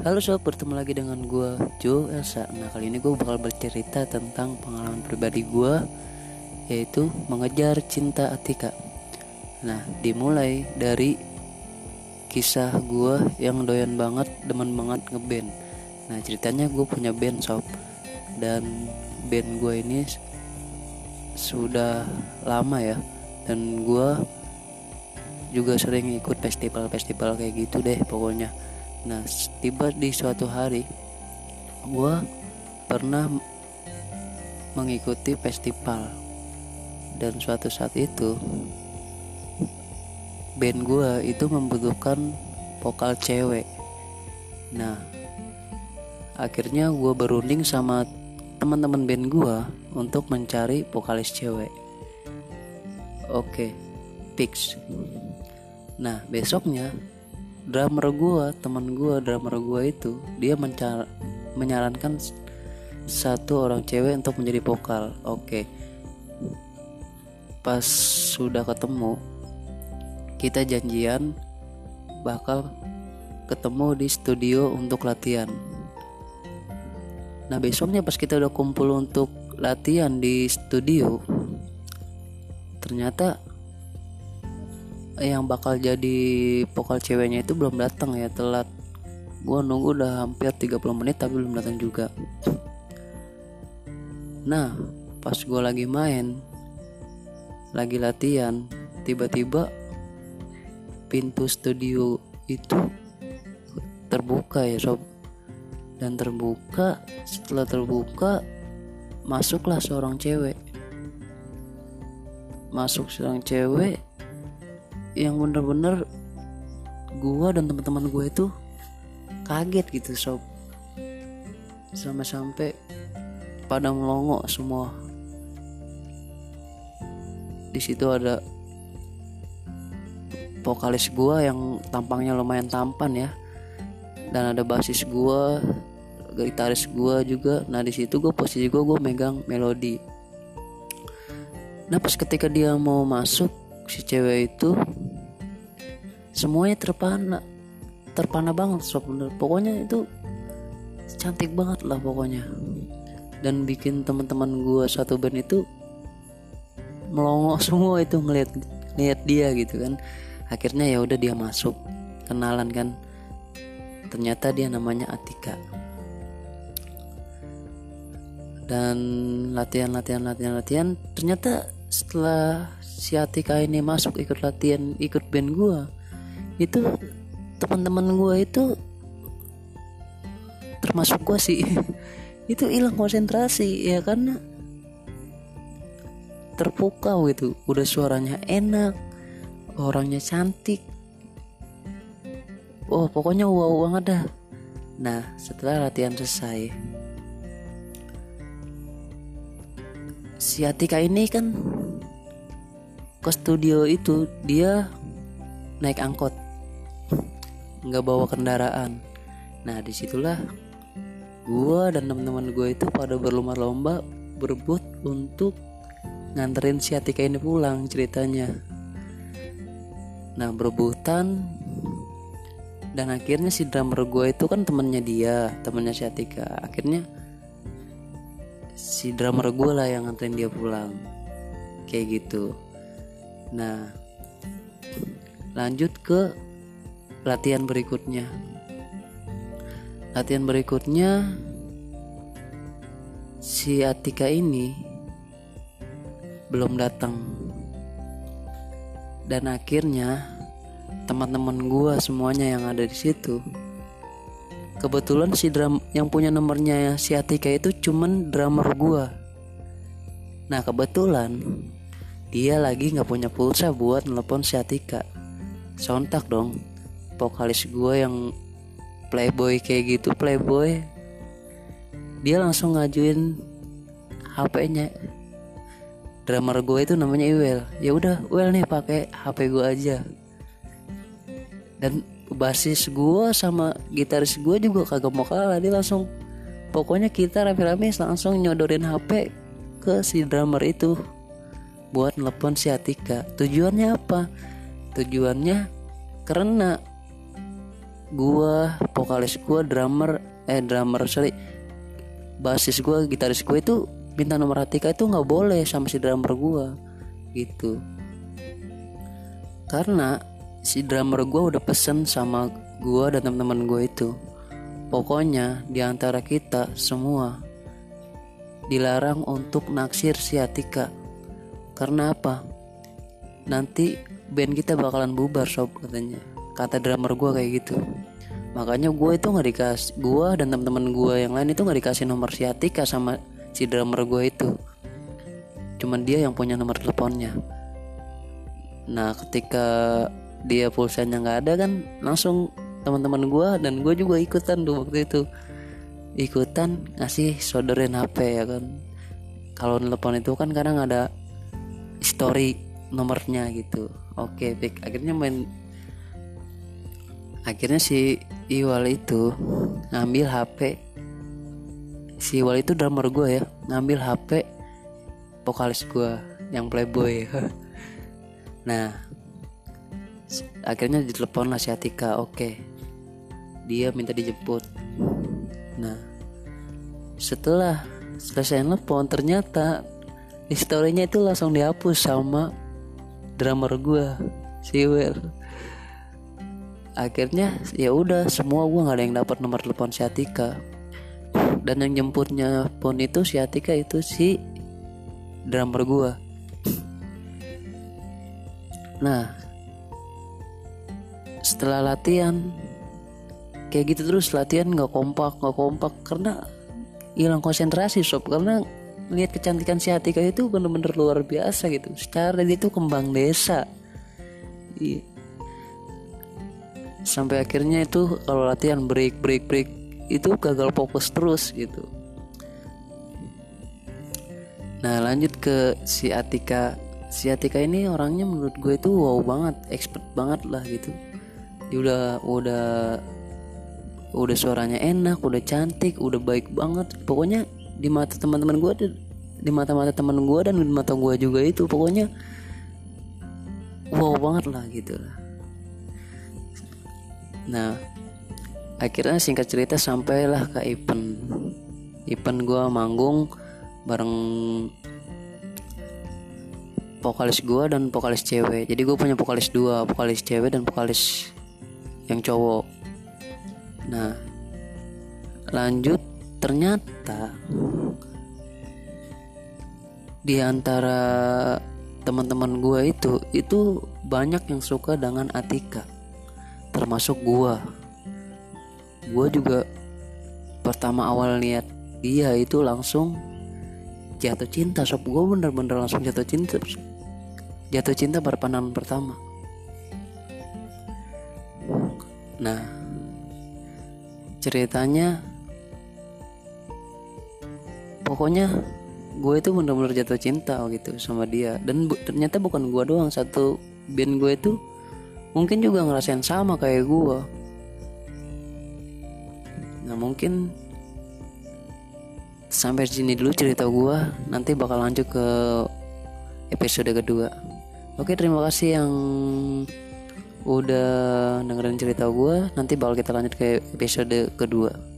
Halo sob, bertemu lagi dengan gue Joe Elsa. Nah kali ini gue bakal bercerita tentang pengalaman pribadi gue Yaitu mengejar cinta Atika. Nah dimulai dari kisah gue yang doyan banget, demen banget ngeband. Nah ceritanya gue punya band sob. Dan band gue ini sudah lama ya. Dan gue juga sering ikut festival-festival kayak gitu deh pokoknya nah tiba di suatu hari gue pernah mengikuti festival. Dan suatu saat itu band gue itu membutuhkan vokal cewek. Nah akhirnya gue berunding sama teman-teman band gue untuk mencari vokalis cewek. Oke fix. Nah besoknya drummer gue, teman gue, drummer gue itu dia mencar menyarankan satu orang cewek untuk menjadi vokal. Oke. Pas sudah ketemu, kita janjian bakal ketemu di studio untuk latihan. Nah besoknya pas kita udah kumpul untuk latihan di studio, ternyata yang bakal jadi vokal ceweknya itu belum datang ya telat. Gue nunggu udah hampir 30 menit tapi belum datang juga. Nah pas gue lagi main lagi latihan tiba-tiba pintu studio itu terbuka ya sob. Dan terbuka setelah terbuka masuklah seorang cewek. Masuk seorang cewek yang bener-bener gua dan teman-teman gue itu kaget gitu sob. Sampai-sampai pada melongo semua. Di situ ada vokalis gua yang tampangnya lumayan tampan ya. Dan ada basis gua gitaris gua juga. Nah di situ gue posisi gue gue megang melodi. Nah pas ketika dia mau masuk si cewek itu semuanya terpana terpana banget sob. Bener pokoknya itu cantik banget lah pokoknya. Dan bikin teman-teman gue satu band itu melongo semua itu ngeliat ngeliat dia gitu kan. Akhirnya ya udah dia masuk kenalan kan. Ternyata dia namanya Atika. Dan latihan latihan latihan latihan ternyata setelah si Atika ini masuk ikut latihan ikut band gue itu teman-teman gue itu termasuk gue sih. Itu hilang konsentrasi ya karena terpukau gitu udah suaranya enak orangnya cantik. Oh pokoknya wow banget dah. Nah setelah latihan selesai si Atika ini kan ke studio itu dia naik angkot. Nggak bawa kendaraan. Nah di situlah gue dan teman-teman gue itu pada berlomba-lomba berebut untuk nganterin si Atika ini pulang ceritanya. Nah berebutan dan akhirnya si drummer gue itu kan temennya dia temennya si Atika. Akhirnya si drummer gue lah yang nganterin dia pulang. Kayak gitu. Nah lanjut ke latihan berikutnya. Latihan berikutnya si Atika ini belum datang. Dan akhirnya teman-teman gue semuanya yang ada di situ kebetulan si drum yang punya nomornya si Atika itu cuman drummer gue nah kebetulan dia lagi nggak punya pulsa buat nelpon si Atika. Sontak dong vokalis gue yang playboy kayak gitu playboy. Dia langsung ngajuin HP-nya drummer gue itu namanya Iwel. Ya udah Well nih pakai HP gue aja. Dan basis gue sama gitaris gue juga kagak mau kalah. Dia langsung pokoknya kita rame-rame langsung nyodorin HP ke si drummer itu buat nelpon si Atika. Tujuannya apa? Tujuannya karena gua vokalis gua drummer eh drummer sorry basis gua gitaris gua itu minta nomor Atika itu nggak boleh sama si drummer gua gitu. Karena si drummer gua udah pesen sama gua dan teman-teman gua itu. Pokoknya di antara kita semua dilarang untuk naksir si Atika. Karena apa? Nanti band kita bakalan bubar sob katanya. Kata drummer gue kayak gitu. Makanya gue itu nggak dikasih gue dan teman-teman gue yang lain itu nggak dikasih nomor si Atika sama si drummer gue itu. Cuman dia yang punya nomor teleponnya. Nah ketika dia pulsanya nggak ada kan langsung teman-teman gue dan gue juga ikutan tuh waktu itu. Ikutan ngasih sodorin HP ya kan. Kalau telepon itu kan kadang ada story nomornya gitu. Oke baik akhirnya main akhirnya si Iwal itu ngambil HP si Iwal itu drummer gue ya ngambil HP vokalis gue yang playboy. Nah akhirnya ditelepon lah si Atika oke. Dia minta dijemput. Nah setelah selesai telepon ternyata historinya itu langsung dihapus sama drummer gue si Will akhirnya ya udah semua gue nggak ada yang dapat nomor telepon si Atika. Dan yang jemputnya pun itu si Atika itu si drummer gue nah setelah latihan kayak gitu terus latihan nggak kompak nggak kompak karena hilang konsentrasi sob. Karena lihat kecantikan si Atika itu bener-bener luar biasa gitu. Secara dia tuh kembang desa. Iya. Sampai akhirnya itu kalau latihan break break break itu gagal fokus terus gitu. Nah lanjut ke si Atika si Atika ini orangnya menurut gue itu wow banget expert banget lah gitu dia udah udah udah suaranya enak udah cantik udah baik banget pokoknya di mata teman-teman gue di mata-mata teman gue dan di mata gue juga itu pokoknya wow banget lah gitu lah Nah, akhirnya singkat cerita sampailah ke event. Event gue manggung bareng vokalis gue dan vokalis cewek. Jadi gue punya vokalis dua, vokalis cewek dan vokalis yang cowok. Nah, lanjut ternyata di antara teman-teman gue itu itu banyak yang suka dengan Atika termasuk gua gua juga pertama awal lihat dia itu langsung jatuh cinta sob gua bener-bener langsung jatuh cinta jatuh cinta pada pandangan pertama nah ceritanya pokoknya gue itu bener-bener jatuh cinta gitu sama dia. Dan bu, ternyata bukan gue doang satu band gue itu mungkin juga ngerasain sama kayak gue. Nah mungkin sampai sini dulu cerita gue. Nanti bakal lanjut ke episode kedua. Oke terima kasih yang udah dengerin cerita gue nanti bakal kita lanjut ke episode kedua